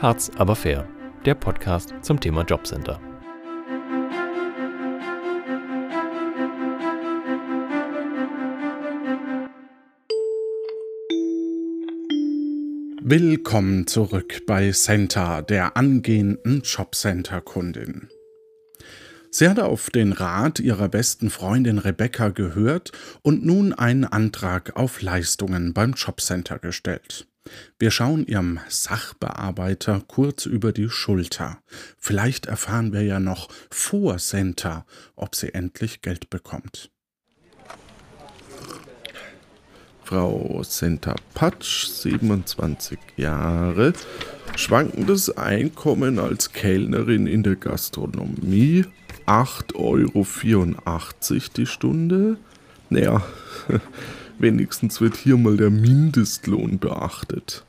Harz aber fair, der Podcast zum Thema Jobcenter. Willkommen zurück bei Center, der angehenden Jobcenter-Kundin. Sie hatte auf den Rat ihrer besten Freundin Rebecca gehört und nun einen Antrag auf Leistungen beim Jobcenter gestellt. Wir schauen ihrem Sachbearbeiter kurz über die Schulter. Vielleicht erfahren wir ja noch vor Center, ob sie endlich Geld bekommt. Frau Senta Patsch, 27 Jahre, schwankendes Einkommen als Kellnerin in der Gastronomie, 8,84 Euro die Stunde. Naja, wenigstens wird hier mal der Mindestlohn beachtet.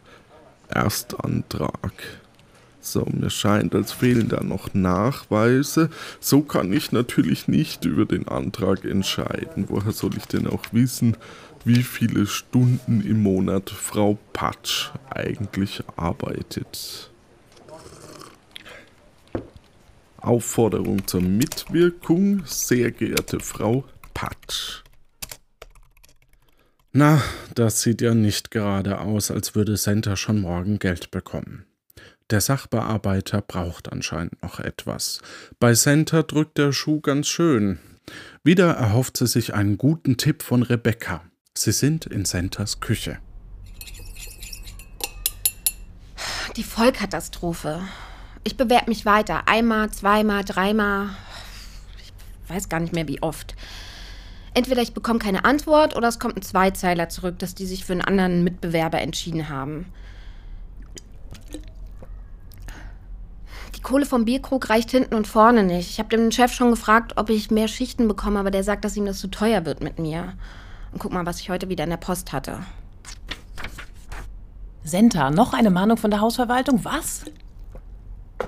Erstantrag. So, mir scheint, als fehlen da noch Nachweise. So kann ich natürlich nicht über den Antrag entscheiden. Woher soll ich denn auch wissen, wie viele Stunden im Monat Frau Patsch eigentlich arbeitet. Aufforderung zur Mitwirkung, sehr geehrte Frau Patsch. Na, das sieht ja nicht gerade aus, als würde Center schon morgen Geld bekommen. Der Sachbearbeiter braucht anscheinend noch etwas. Bei Center drückt der Schuh ganz schön. Wieder erhofft sie sich einen guten Tipp von Rebecca. Sie sind in Centers Küche. Die Vollkatastrophe. Ich bewerbe mich weiter. Einmal, zweimal, dreimal. Ich weiß gar nicht mehr, wie oft. Entweder ich bekomme keine Antwort oder es kommt ein Zweizeiler zurück, dass die sich für einen anderen Mitbewerber entschieden haben. Die Kohle vom Bierkrug reicht hinten und vorne nicht. Ich habe dem Chef schon gefragt, ob ich mehr Schichten bekomme, aber der sagt, dass ihm das zu teuer wird mit mir. Und guck mal, was ich heute wieder in der Post hatte. Senta, noch eine Mahnung von der Hausverwaltung? Was?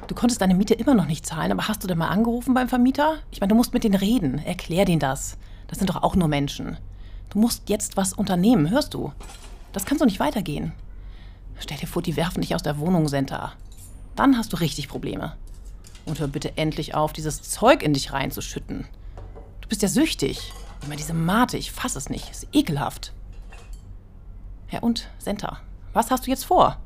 Du konntest deine Miete immer noch nicht zahlen, aber hast du denn mal angerufen beim Vermieter? Ich meine, du musst mit denen reden. Erklär denen das. Das sind doch auch nur Menschen. Du musst jetzt was unternehmen, hörst du? Das kann so nicht weitergehen. Stell dir vor, die werfen dich aus der Wohnung, Senta. Dann hast du richtig Probleme. Und hör bitte endlich auf, dieses Zeug in dich reinzuschütten. Du bist ja süchtig. Immer diese Mate, ich fass es nicht. Ist ekelhaft. Ja und, Senta, was hast du jetzt vor?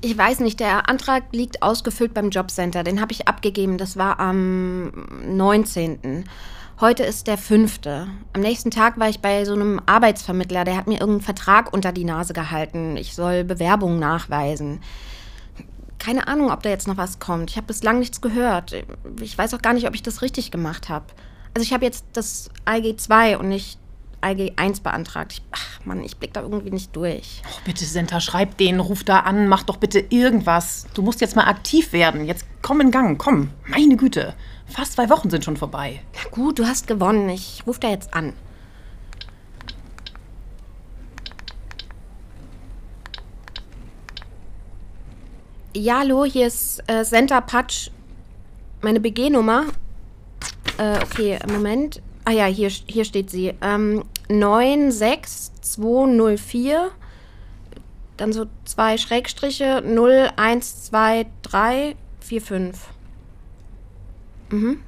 Ich weiß nicht, der Antrag liegt ausgefüllt beim Jobcenter. Den habe ich abgegeben. Das war am 19. Heute ist der 5. Am nächsten Tag war ich bei so einem Arbeitsvermittler. Der hat mir irgendeinen Vertrag unter die Nase gehalten. Ich soll Bewerbungen nachweisen. Keine Ahnung, ob da jetzt noch was kommt. Ich habe bislang nichts gehört. Ich weiß auch gar nicht, ob ich das richtig gemacht habe. Also ich habe jetzt das ALG 2 und nicht ALG 1 beantragt. Ich, ach Mann, ich blick da irgendwie nicht durch. Oh, bitte, Senta, schreib den, ruf da an, mach doch bitte irgendwas. Du musst jetzt mal aktiv werden. Jetzt komm in Gang, komm. Meine Güte. Fast zwei Wochen sind schon vorbei. Na gut, du hast gewonnen. Ich ruf da jetzt an. Ja, hallo, hier ist äh, Senta Patsch. Meine BG-Nummer äh, okay, Moment. Ah ja, hier, hier steht sie. Ähm, 96204. Dann so zwei Schrägstriche. 012345. Mhm.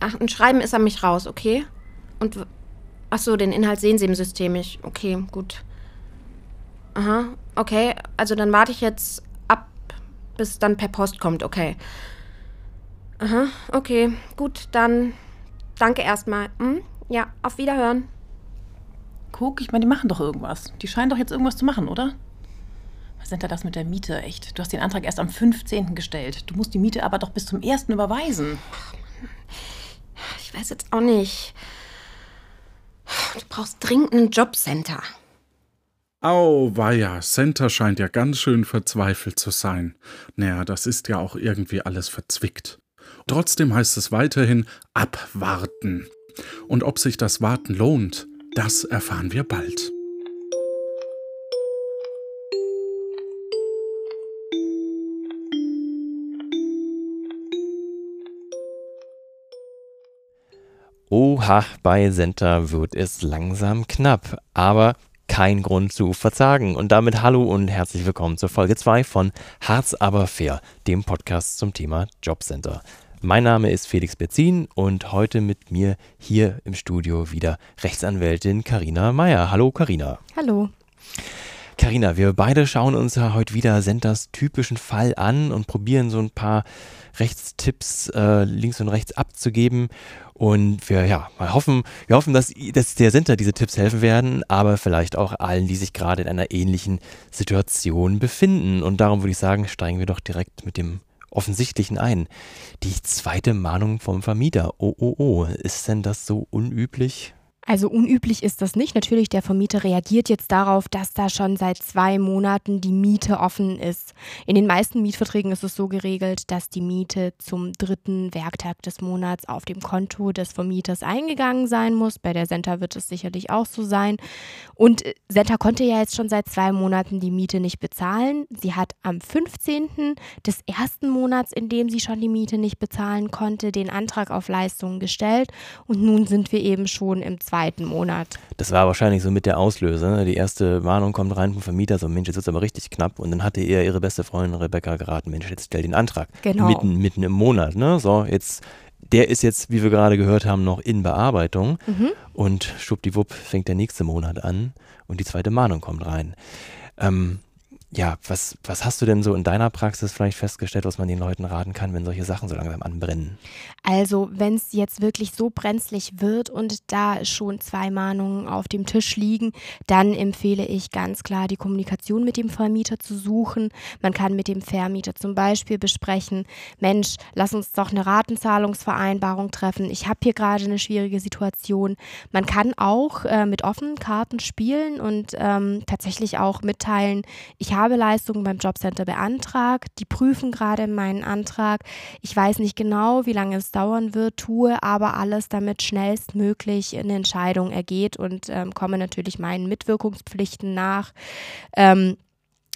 Ach, ein Schreiben ist an mich raus, okay? Und. Ach so, den Inhalt sehen Sie im System. Ich, okay, gut. Aha, okay. Also dann warte ich jetzt ab, bis dann per Post kommt, okay. Aha, okay. Gut, dann danke erstmal. Hm? Ja, auf Wiederhören. Guck, ich meine, die machen doch irgendwas. Die scheinen doch jetzt irgendwas zu machen, oder? Was sind da das mit der Miete? Echt? Du hast den Antrag erst am 15. gestellt. Du musst die Miete aber doch bis zum 1. überweisen. Ich weiß jetzt auch nicht. Du brauchst dringend ein Jobcenter. Au, weia, Center scheint ja ganz schön verzweifelt zu sein. Naja, das ist ja auch irgendwie alles verzwickt. Trotzdem heißt es weiterhin abwarten. Und ob sich das Warten lohnt, das erfahren wir bald. Oha, bei Senta wird es langsam knapp. Aber kein Grund zu verzagen. Und damit hallo und herzlich willkommen zur Folge 2 von Harz aber fair, dem Podcast zum Thema Jobcenter. Mein Name ist Felix Berzin und heute mit mir hier im Studio wieder Rechtsanwältin Karina Meyer. Hallo Karina. Hallo. Karina, wir beide schauen uns ja heute wieder Senders typischen Fall an und probieren so ein paar Rechtstipps äh, links und rechts abzugeben. Und wir ja, mal hoffen, wir hoffen, dass, dass der Center diese Tipps helfen werden, aber vielleicht auch allen, die sich gerade in einer ähnlichen Situation befinden. Und darum würde ich sagen, steigen wir doch direkt mit dem Offensichtlichen ein. Die zweite Mahnung vom Vermieter. Oh, oh, oh. Ist denn das so unüblich? Also unüblich ist das nicht. Natürlich, der Vermieter reagiert jetzt darauf, dass da schon seit zwei Monaten die Miete offen ist. In den meisten Mietverträgen ist es so geregelt, dass die Miete zum dritten Werktag des Monats auf dem Konto des Vermieters eingegangen sein muss. Bei der Senta wird es sicherlich auch so sein. Und äh, Senta konnte ja jetzt schon seit zwei Monaten die Miete nicht bezahlen. Sie hat am 15. des ersten Monats, in dem sie schon die Miete nicht bezahlen konnte, den Antrag auf Leistungen gestellt. Und nun sind wir eben schon im zweiten zweiten Monat. Das war wahrscheinlich so mit der Auslöser. Ne? Die erste Warnung kommt rein vom Vermieter, so Mensch, jetzt wird es aber richtig knapp. Und dann hatte ihr ihre beste Freundin Rebecca geraten, Mensch, jetzt stell den Antrag. Genau. Mitten, mitten im Monat. Ne? So, jetzt, der ist jetzt, wie wir gerade gehört haben, noch in Bearbeitung. Mhm. Und schwuppdiwupp fängt der nächste Monat an und die zweite Mahnung kommt rein. Ähm, ja, was, was hast du denn so in deiner Praxis vielleicht festgestellt, was man den Leuten raten kann, wenn solche Sachen so langsam anbrennen? Also, wenn es jetzt wirklich so brenzlig wird und da schon zwei Mahnungen auf dem Tisch liegen, dann empfehle ich ganz klar, die Kommunikation mit dem Vermieter zu suchen. Man kann mit dem Vermieter zum Beispiel besprechen, Mensch, lass uns doch eine Ratenzahlungsvereinbarung treffen. Ich habe hier gerade eine schwierige Situation. Man kann auch äh, mit offenen Karten spielen und ähm, tatsächlich auch mitteilen, ich habe habe Leistungen beim Jobcenter beantragt. Die prüfen gerade meinen Antrag. Ich weiß nicht genau, wie lange es dauern wird, tue aber alles, damit schnellstmöglich eine Entscheidung ergeht und ähm, komme natürlich meinen Mitwirkungspflichten nach. Ähm,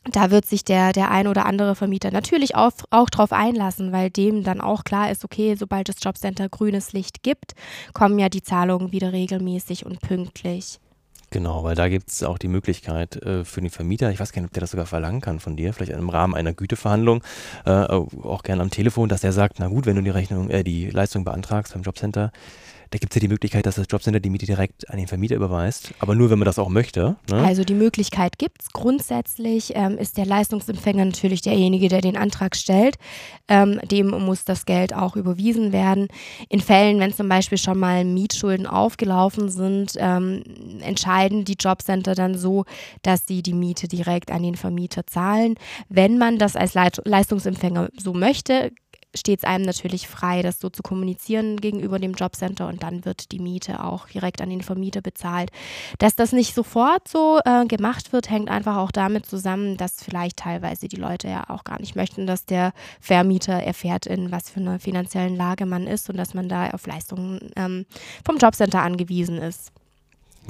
da wird sich der, der ein oder andere Vermieter natürlich auch, auch drauf einlassen, weil dem dann auch klar ist, okay, sobald das Jobcenter grünes Licht gibt, kommen ja die Zahlungen wieder regelmäßig und pünktlich. Genau, weil da gibt es auch die Möglichkeit äh, für den Vermieter, ich weiß gar nicht, ob der das sogar verlangen kann von dir, vielleicht im Rahmen einer Güteverhandlung, äh, auch gerne am Telefon, dass der sagt, na gut, wenn du die Rechnung, äh, die Leistung beantragst beim Jobcenter, da gibt es ja die Möglichkeit, dass das Jobcenter die Miete direkt an den Vermieter überweist, aber nur, wenn man das auch möchte. Ne? Also die Möglichkeit gibt es. Grundsätzlich ähm, ist der Leistungsempfänger natürlich derjenige, der den Antrag stellt. Ähm, dem muss das Geld auch überwiesen werden. In Fällen, wenn zum Beispiel schon mal Mietschulden aufgelaufen sind, ähm, entscheiden die Jobcenter dann so, dass sie die Miete direkt an den Vermieter zahlen. Wenn man das als Leistungsempfänger so möchte, steht es einem natürlich frei, das so zu kommunizieren gegenüber dem Jobcenter und dann wird die Miete auch direkt an den Vermieter bezahlt. Dass das nicht sofort so äh, gemacht wird, hängt einfach auch damit zusammen, dass vielleicht teilweise die Leute ja auch gar nicht möchten, dass der Vermieter erfährt, in was für einer finanziellen Lage man ist und dass man da auf Leistungen ähm, vom Jobcenter angewiesen ist.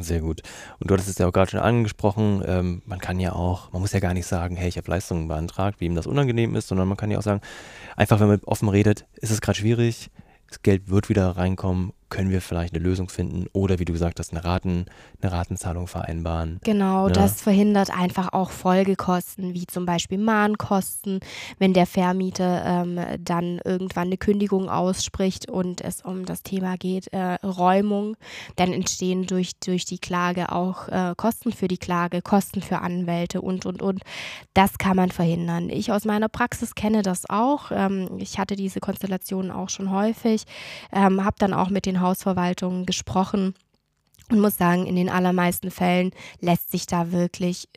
Sehr gut. Und du hattest es ja auch gerade schon angesprochen, ähm, man kann ja auch, man muss ja gar nicht sagen, hey, ich habe Leistungen beantragt, wie ihm das unangenehm ist, sondern man kann ja auch sagen, einfach wenn man offen redet, ist es gerade schwierig, das Geld wird wieder reinkommen können wir vielleicht eine Lösung finden oder wie du gesagt hast, eine, Raten, eine Ratenzahlung vereinbaren. Genau, ne? das verhindert einfach auch Folgekosten, wie zum Beispiel Mahnkosten, wenn der Vermieter ähm, dann irgendwann eine Kündigung ausspricht und es um das Thema geht, äh, Räumung, dann entstehen durch, durch die Klage auch äh, Kosten für die Klage, Kosten für Anwälte und, und, und. Das kann man verhindern. Ich aus meiner Praxis kenne das auch. Ähm, ich hatte diese Konstellation auch schon häufig, ähm, habe dann auch mit den Hausverwaltungen gesprochen und muss sagen, in den allermeisten Fällen lässt sich da wirklich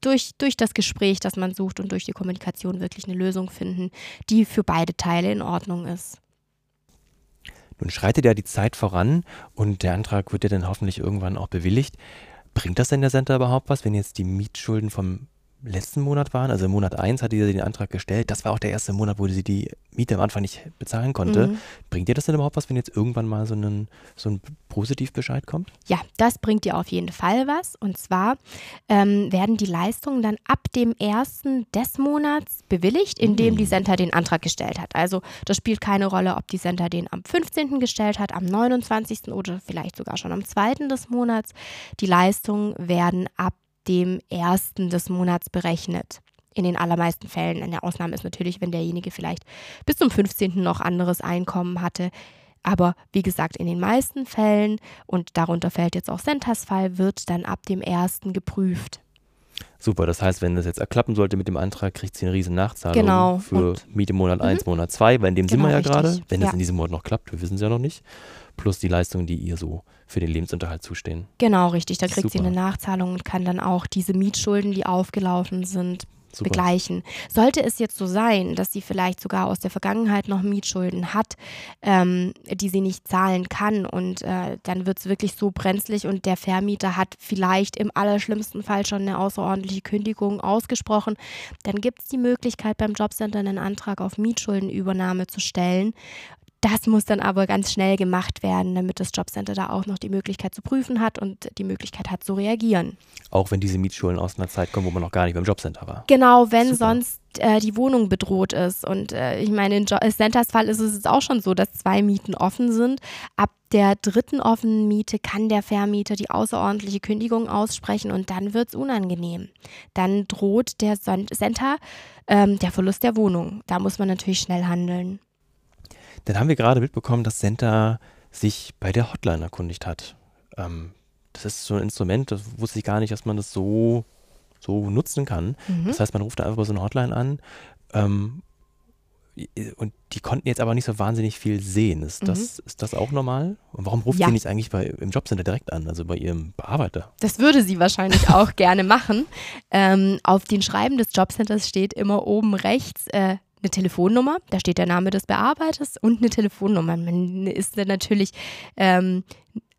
durch, durch das Gespräch, das man sucht und durch die Kommunikation wirklich eine Lösung finden, die für beide Teile in Ordnung ist. Nun schreitet ja die Zeit voran und der Antrag wird ja dann hoffentlich irgendwann auch bewilligt. Bringt das denn der Center überhaupt was, wenn jetzt die Mietschulden vom letzten Monat waren, also im Monat 1 hatte sie den Antrag gestellt. Das war auch der erste Monat, wo sie die Miete am Anfang nicht bezahlen konnte. Mhm. Bringt dir das denn überhaupt was, wenn jetzt irgendwann mal so, einen, so ein Positivbescheid kommt? Ja, das bringt dir auf jeden Fall was. Und zwar ähm, werden die Leistungen dann ab dem ersten des Monats bewilligt, indem mhm. die Center den Antrag gestellt hat. Also das spielt keine Rolle, ob die Center den am 15. gestellt hat, am 29. oder vielleicht sogar schon am 2. des Monats. Die Leistungen werden ab dem ersten des Monats berechnet. In den allermeisten Fällen. Eine Ausnahme ist natürlich, wenn derjenige vielleicht bis zum 15. noch anderes Einkommen hatte. Aber wie gesagt, in den meisten Fällen, und darunter fällt jetzt auch Sentas Fall, wird dann ab dem ersten geprüft. Super, das heißt, wenn das jetzt erklappen sollte mit dem Antrag, kriegt sie eine riesen Nachzahlung Genau, für und- Miete Monat 1, Mhm. Monat 2, weil in dem sind Genau, wir ja richtig. gerade, wenn es Ja. in diesem Monat noch klappt, wir wissen es ja noch nicht, plus die Leistungen, die ihr so für den Lebensunterhalt zustehen. Genau, richtig. Da kriegt sie Super. eine Nachzahlung und kann dann auch diese Mietschulden, die aufgelaufen sind, Super. begleichen. Sollte es jetzt so sein, dass sie vielleicht sogar aus der Vergangenheit noch Mietschulden hat, ähm, die sie nicht zahlen kann und äh, dann wird es wirklich so brenzlig und der Vermieter hat vielleicht im allerschlimmsten Fall schon eine außerordentliche Kündigung ausgesprochen, dann gibt es die Möglichkeit beim Jobcenter einen Antrag auf Mietschuldenübernahme zu stellen. Das muss dann aber ganz schnell gemacht werden, damit das Jobcenter da auch noch die Möglichkeit zu prüfen hat und die Möglichkeit hat zu reagieren. Auch wenn diese Mietschulden aus einer Zeit kommen, wo man noch gar nicht beim Jobcenter war. Genau, wenn Super. sonst äh, die Wohnung bedroht ist. Und äh, ich meine, in jo Centers Fall ist es jetzt auch schon so, dass zwei Mieten offen sind. Ab der dritten offenen Miete kann der Vermieter die außerordentliche Kündigung aussprechen und dann wird es unangenehm. Dann droht der Center ähm, der Verlust der Wohnung. Da muss man natürlich schnell handeln. Dann haben wir gerade mitbekommen, dass Senta sich bei der Hotline erkundigt hat. Ähm, das ist so ein Instrument, das wusste ich gar nicht, dass man das so, so nutzen kann. Mhm. Das heißt, man ruft da einfach so eine Hotline an. Ähm, und die konnten jetzt aber nicht so wahnsinnig viel sehen. Ist, das, ist das auch normal? Und warum ruft Mhm. Ja. sie nicht eigentlich bei, im Jobcenter direkt an, also bei ihrem Bearbeiter? Das würde sie wahrscheinlich auch gerne machen. Ähm, auf den Schreiben des Jobcenters steht immer oben rechts äh, eine Telefonnummer. Da steht der Name des Bearbeiters und eine Telefonnummer. Man ist dann natürlich ähm,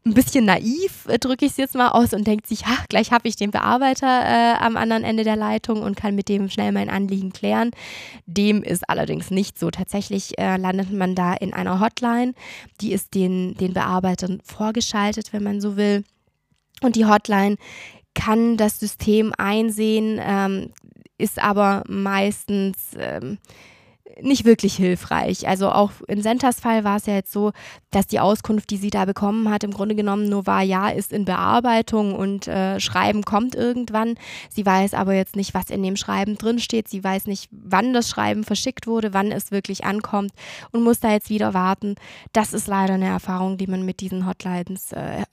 ein bisschen naiv, äh, drücke ich es jetzt mal aus und denkt sich, ach, gleich habe ich den Bearbeiter äh, am anderen Ende der Leitung und kann mit dem schnell mein Anliegen klären. Dem ist allerdings nicht so. Tatsächlich äh, landet man da in einer Hotline. Die ist den, den Bearbeitern vorgeschaltet, wenn man so will. Und die Hotline kann das System einsehen, ähm, ist aber meistens ähm, nicht wirklich hilfreich. Also auch in Sentas Fall war es ja jetzt so, dass die Auskunft, die sie da bekommen hat, im Grunde genommen nur war, ja, ist in Bearbeitung und äh, Schreiben kommt irgendwann. Sie weiß aber jetzt nicht, was in dem Schreiben drinsteht. Sie weiß nicht, wann das Schreiben verschickt wurde, wann es wirklich ankommt und muss da jetzt wieder warten. Das ist leider eine Erfahrung, die man mit diesen Hotlines äh,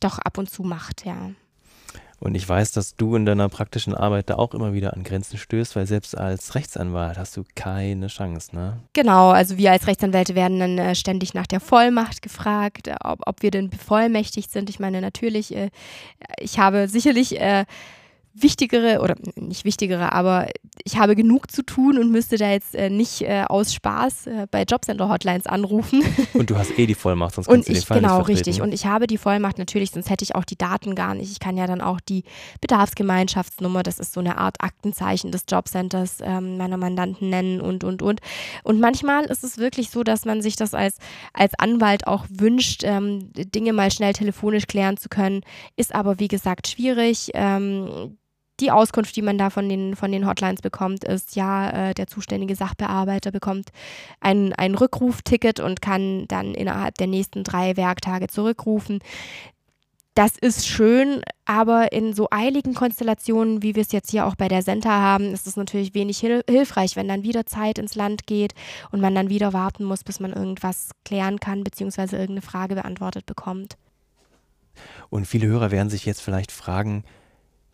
doch ab und zu macht, ja. Und ich weiß, dass du in deiner praktischen Arbeit da auch immer wieder an Grenzen stößt, weil selbst als Rechtsanwalt hast du keine Chance, ne? Genau, also wir als Rechtsanwälte werden dann äh, ständig nach der Vollmacht gefragt, ob, ob wir denn bevollmächtigt sind. Ich meine, natürlich, äh, ich habe sicherlich äh, wichtigere oder nicht wichtigere, aber ich habe genug zu tun und müsste da jetzt äh, nicht äh, aus Spaß äh, bei Jobcenter-Hotlines anrufen. Und du hast eh die Vollmacht, sonst kannst Und du den ich, Fall genau, nicht richtig. Und ich habe die Vollmacht natürlich, sonst hätte ich auch die Daten gar nicht. Ich kann ja dann auch die Bedarfsgemeinschaftsnummer, das ist so eine Art Aktenzeichen des Jobcenters ähm, meiner Mandanten nennen und, und, und. Und manchmal ist es wirklich so, dass man sich das als, als Anwalt auch wünscht, ähm, Dinge mal schnell telefonisch klären zu können. Ist aber, wie gesagt, schwierig. Ähm, die Auskunft, die man da von den, von den Hotlines bekommt, ist, ja, äh, der zuständige Sachbearbeiter bekommt ein, ein Rückrufticket und kann dann innerhalb der nächsten drei Werktage zurückrufen. Das ist schön, aber in so eiligen Konstellationen, wie wir es jetzt hier auch bei der Senta haben, ist es natürlich wenig hil hilfreich, wenn dann wieder Zeit ins Land geht und man dann wieder warten muss, bis man irgendwas klären kann, beziehungsweise irgendeine Frage beantwortet bekommt. Und viele Hörer werden sich jetzt vielleicht fragen,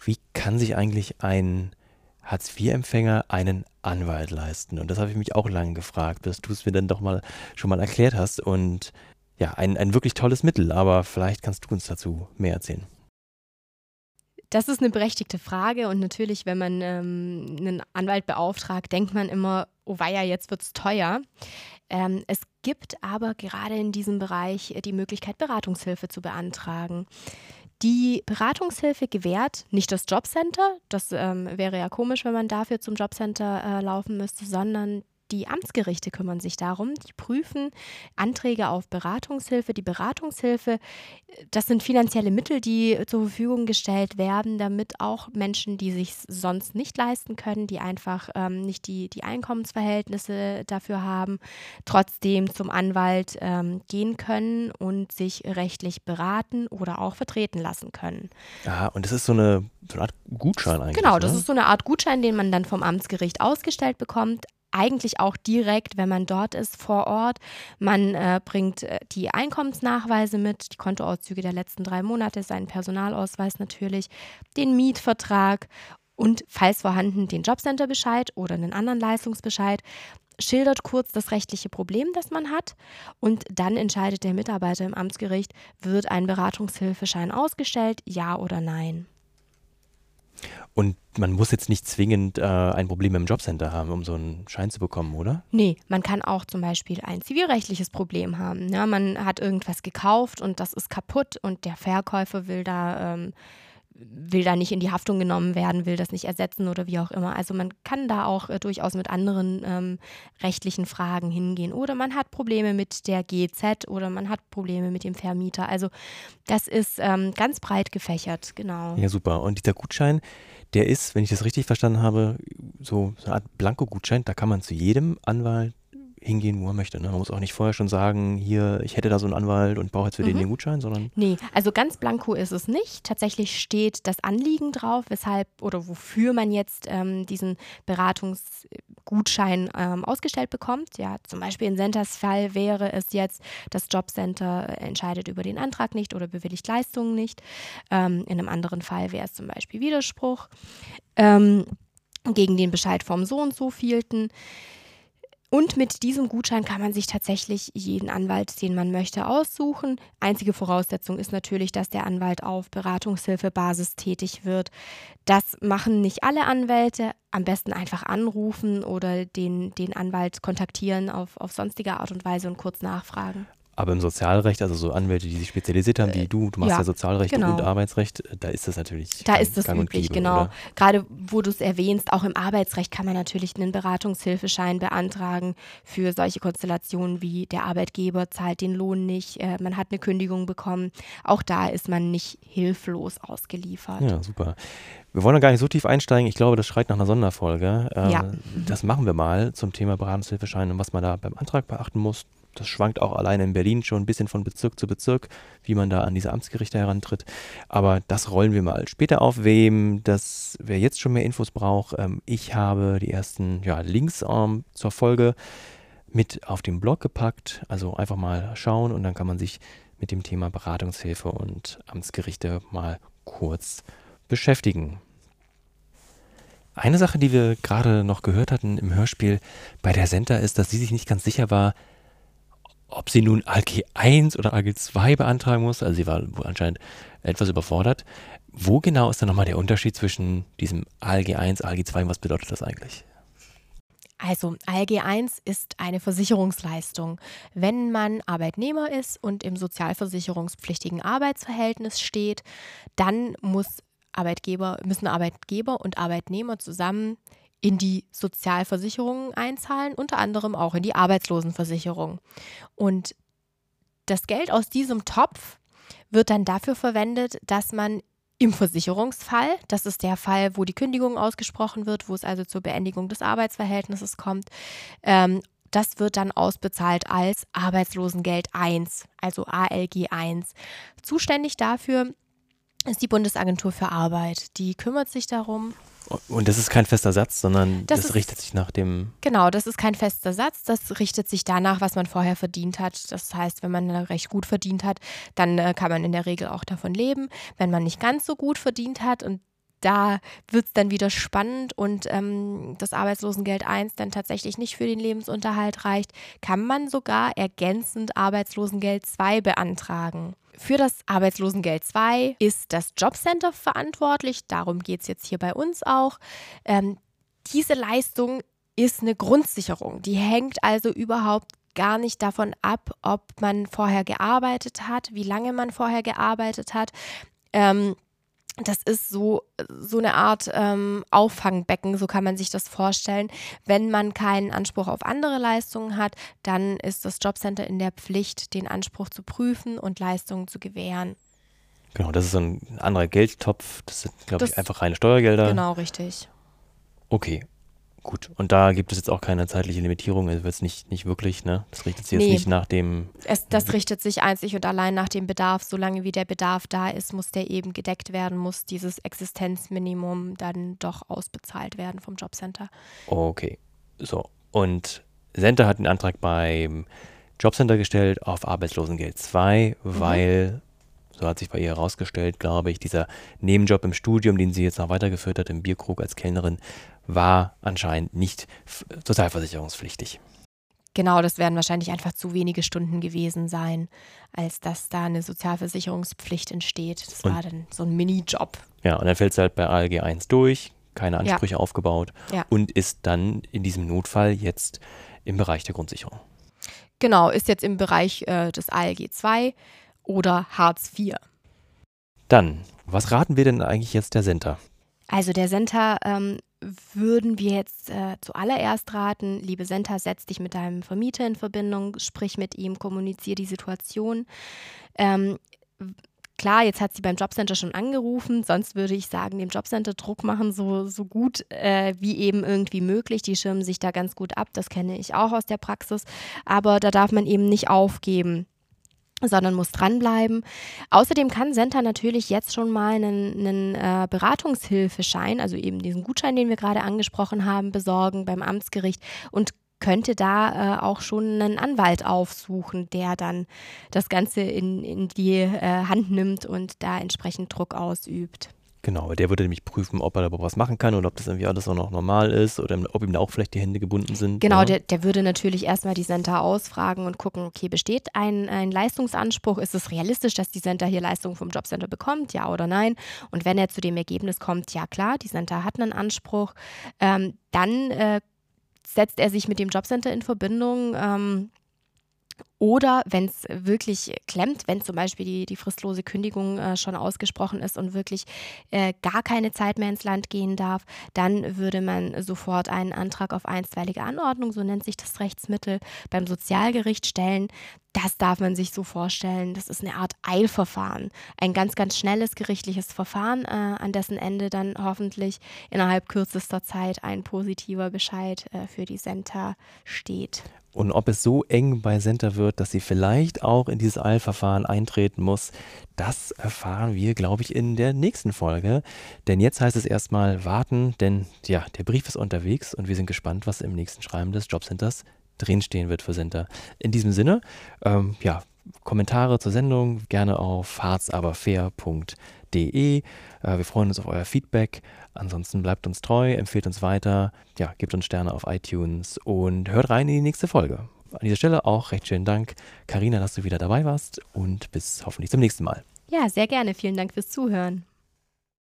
wie kann sich eigentlich ein Hartz-IV-Empfänger einen Anwalt leisten? Und das habe ich mich auch lange gefragt, bis du es mir dann doch mal schon mal erklärt hast. Und ja, ein, ein wirklich tolles Mittel, aber vielleicht kannst du uns dazu mehr erzählen. Das ist eine berechtigte Frage und natürlich, wenn man ähm, einen Anwalt beauftragt, denkt man immer, oh weia, jetzt wird es teuer. Ähm, es gibt aber gerade in diesem Bereich die Möglichkeit, Beratungshilfe zu beantragen. Die Beratungshilfe gewährt nicht das Jobcenter, das ähm, wäre ja komisch, wenn man dafür zum Jobcenter äh, laufen müsste, sondern die Amtsgerichte kümmern sich darum. Die prüfen Anträge auf Beratungshilfe. Die Beratungshilfe, das sind finanzielle Mittel, die zur Verfügung gestellt werden, damit auch Menschen, die sich sonst nicht leisten können, die einfach ähm, nicht die, die Einkommensverhältnisse dafür haben, trotzdem zum Anwalt ähm, gehen können und sich rechtlich beraten oder auch vertreten lassen können. Ja, und das ist so eine, so eine Art Gutschein eigentlich. Genau, das ne? ist so eine Art Gutschein, den man dann vom Amtsgericht ausgestellt bekommt. Eigentlich auch direkt, wenn man dort ist, vor Ort. Man äh, bringt äh, die Einkommensnachweise mit, die Kontoauszüge der letzten drei Monate, seinen Personalausweis natürlich, den Mietvertrag und falls vorhanden den Jobcenter-Bescheid oder einen anderen Leistungsbescheid schildert kurz das rechtliche Problem, das man hat und dann entscheidet der Mitarbeiter im Amtsgericht, wird ein Beratungshilfeschein ausgestellt, ja oder nein. Und man muss jetzt nicht zwingend äh, ein Problem im Jobcenter haben, um so einen Schein zu bekommen, oder? Nee, man kann auch zum Beispiel ein zivilrechtliches Problem haben. Ja, man hat irgendwas gekauft und das ist kaputt und der Verkäufer will da ähm, will da nicht in die Haftung genommen werden, will das nicht ersetzen oder wie auch immer. Also man kann da auch äh, durchaus mit anderen ähm, rechtlichen Fragen hingehen. Oder man hat Probleme mit der GZ oder man hat Probleme mit dem Vermieter. Also das ist ähm, ganz breit gefächert, genau. Ja, super. Und dieser Gutschein, der ist, wenn ich das richtig verstanden habe, so, so eine Art Blankogutschein. Da kann man zu jedem Anwalt hingehen, wo man möchte. Ne? Man muss auch nicht vorher schon sagen, hier, ich hätte da so einen Anwalt und brauche jetzt für den Mhm. den Gutschein, sondern Nee, also ganz blanko ist es nicht. Tatsächlich steht das Anliegen drauf, weshalb oder wofür man jetzt ähm, diesen Beratungsgutschein ähm, ausgestellt bekommt. Ja, zum Beispiel in Centers Fall wäre es jetzt, das Jobcenter entscheidet über den Antrag nicht oder bewilligt Leistungen nicht. Ähm, in einem anderen Fall wäre es zum Beispiel Widerspruch ähm, gegen den Bescheid vom so und so vielten. Und mit diesem Gutschein kann man sich tatsächlich jeden Anwalt, den man möchte, aussuchen. Einzige Voraussetzung ist natürlich, dass der Anwalt auf Beratungshilfebasis tätig wird. Das machen nicht alle Anwälte. Am besten einfach anrufen oder den, den Anwalt kontaktieren auf, auf sonstige Art und Weise und kurz nachfragen. Aber im Sozialrecht, also so Anwälte, die sich spezialisiert haben, wie du, du machst ja, ja, Sozialrecht genau. und Arbeitsrecht, da ist das natürlich Da gang- ist das gang üblich, gäbe, genau. oder? Gerade wo du es erwähnst, auch im Arbeitsrecht kann man natürlich einen Beratungshilfeschein beantragen für solche Konstellationen wie der Arbeitgeber zahlt den Lohn nicht, äh, man hat eine Kündigung bekommen. Auch da ist man nicht hilflos ausgeliefert. Ja, super. Wir wollen da gar nicht so tief einsteigen. Ich glaube, das schreit nach einer Sonderfolge. Äh, Ja. Das machen wir mal zum Thema Beratungshilfeschein und was man da beim Antrag beachten muss. Das schwankt auch alleine in Berlin schon ein bisschen von Bezirk zu Bezirk, wie man da an diese Amtsgerichte herantritt. Aber das rollen wir mal später auf. Wem das, wer jetzt schon mehr Infos braucht, ähm, ich habe die ersten ja, Links ähm, zur Folge mit auf den Blog gepackt. Also einfach mal schauen und dann kann man sich mit dem Thema Beratungshilfe und Amtsgerichte mal kurz beschäftigen. Eine Sache, die wir gerade noch gehört hatten im Hörspiel bei der Senta, ist, dass sie sich nicht ganz sicher war, ob sie nun ALG 1 oder ALG 2 beantragen muss. Also sie war anscheinend etwas überfordert. Wo genau ist dann nochmal der Unterschied zwischen diesem ALG 1, ALG 2 und was bedeutet das eigentlich? Also ALG 1 ist eine Versicherungsleistung. Wenn man Arbeitnehmer ist und im sozialversicherungspflichtigen Arbeitsverhältnis steht, dann muss Arbeitgeber, müssen Arbeitgeber und Arbeitnehmer zusammen in die Sozialversicherungen einzahlen, unter anderem auch in die Arbeitslosenversicherung. Und das Geld aus diesem Topf wird dann dafür verwendet, dass man im Versicherungsfall, das ist der Fall, wo die Kündigung ausgesprochen wird, wo es also zur Beendigung des Arbeitsverhältnisses kommt, ähm, das wird dann ausbezahlt als Arbeitslosengeld 1, also ALG 1. Zuständig dafür ist die Bundesagentur für Arbeit. Die kümmert sich darum, Und das ist kein fester Satz, sondern Das das, ist- richtet sich nach dem. Genau, das ist kein fester Satz. Das richtet sich danach, was man vorher verdient hat. Das heißt, wenn man recht gut verdient hat, dann äh, kann man in der Regel auch davon leben. Wenn man nicht ganz so gut verdient hat und da wird es dann wieder spannend und ähm, das Arbeitslosengeld 1 dann tatsächlich nicht für den Lebensunterhalt reicht, kann man sogar ergänzend Arbeitslosengeld 2 beantragen. Für das Arbeitslosengeld 2 ist das Jobcenter verantwortlich, darum geht es jetzt hier bei uns auch. Ähm, diese Leistung ist eine Grundsicherung. Die hängt also überhaupt gar nicht davon ab, ob man vorher gearbeitet hat, wie lange man vorher gearbeitet hat. Ähm, das ist so, so eine Art ähm, Auffangbecken, so kann man sich das vorstellen. Wenn man keinen Anspruch auf andere Leistungen hat, dann ist das Jobcenter in der Pflicht, den Anspruch zu prüfen und Leistungen zu gewähren. Genau, das ist ein anderer Geldtopf. Das sind, glaube ich, einfach reine Steuergelder. Genau, richtig. Okay, Gut, und da gibt es jetzt auch keine zeitliche Limitierung, es wird nicht, nicht wirklich, ne? Das richtet sich Nee. jetzt nicht nach dem. Es, das richtet sich einzig und allein nach dem Bedarf. Solange wie der Bedarf da ist, muss der eben gedeckt werden, muss dieses Existenzminimum dann doch ausbezahlt werden vom Jobcenter. Okay, so. Und Senta hat den Antrag beim Jobcenter gestellt auf Arbeitslosengeld 2, weil, so hat sich bei ihr herausgestellt, glaube ich, dieser Nebenjob im Studium, den sie jetzt noch weitergeführt hat, im Bierkrug als Kellnerin, war anscheinend nicht sozialversicherungspflichtig. Genau, das werden wahrscheinlich einfach zu wenige Stunden gewesen sein, als dass da eine Sozialversicherungspflicht entsteht. Das Und- war dann so ein Minijob. Ja, und dann fällt sie halt bei ALG 1 durch, keine Ja. Ansprüche aufgebaut Ja. und ist dann in diesem Notfall jetzt im Bereich der Grundsicherung. Genau, ist jetzt im Bereich äh, des ALG 2 oder Hartz IV. Dann, was raten wir denn eigentlich jetzt der Senta? Also der Senta ähm, würden wir jetzt äh, zuallererst raten, liebe Senta, setz dich mit deinem Vermieter in Verbindung, sprich mit ihm, kommunizier die Situation. Ähm, klar, jetzt hat sie beim Jobcenter schon angerufen, sonst würde ich sagen, dem Jobcenter Druck machen, so, so gut äh, wie eben irgendwie möglich. Die schirmen sich da ganz gut ab, das kenne ich auch aus der Praxis. Aber da darf man eben nicht aufgeben sondern muss dranbleiben. Außerdem kann Senta natürlich jetzt schon mal einen, einen äh, Beratungshilfeschein, also eben diesen Gutschein, den wir gerade angesprochen haben, besorgen beim Amtsgericht und könnte da äh, auch schon einen Anwalt aufsuchen, der dann das Ganze in, in die äh, Hand nimmt und da entsprechend Druck ausübt. Genau, der würde nämlich prüfen, ob er da überhaupt was machen kann und ob das irgendwie alles auch noch normal ist oder ob ihm da auch vielleicht die Hände gebunden sind. Genau, ja. der, der würde natürlich erstmal die Center ausfragen und gucken, okay, besteht ein, ein Leistungsanspruch? Ist es realistisch, dass die Center hier Leistungen vom Jobcenter bekommt? Ja oder nein? Und wenn er zu dem Ergebnis kommt, ja klar, die Center hat einen Anspruch, ähm, dann äh, setzt er sich mit dem Jobcenter in Verbindung. Ähm, oder wenn es wirklich klemmt, wenn zum Beispiel die, die fristlose Kündigung äh, schon ausgesprochen ist und wirklich äh, gar keine Zeit mehr ins Land gehen darf, dann würde man sofort einen Antrag auf einstweilige Anordnung, so nennt sich das Rechtsmittel, beim Sozialgericht stellen. Das darf man sich so vorstellen. Das ist eine Art Eilverfahren. Ein ganz, ganz schnelles gerichtliches Verfahren, äh, an dessen Ende dann hoffentlich innerhalb kürzester Zeit ein positiver Bescheid äh, für die Center steht. Und ob es so eng bei Senta wird, dass sie vielleicht auch in dieses Eilverfahren eintreten muss, das erfahren wir, glaube ich, in der nächsten Folge. Denn jetzt heißt es erstmal warten, denn ja, der Brief ist unterwegs und wir sind gespannt, was im nächsten Schreiben des Jobcenters drinstehen wird für Senta. In diesem Sinne, ähm, ja, Kommentare zur Sendung gerne auf harzaberfair.de. Äh, wir freuen uns auf euer Feedback. Ansonsten bleibt uns treu, empfehlt uns weiter, ja, gebt uns Sterne auf iTunes und hört rein in die nächste Folge. An dieser Stelle auch recht schönen Dank, Karina, dass du wieder dabei warst und bis hoffentlich zum nächsten Mal. Ja, sehr gerne. Vielen Dank fürs Zuhören.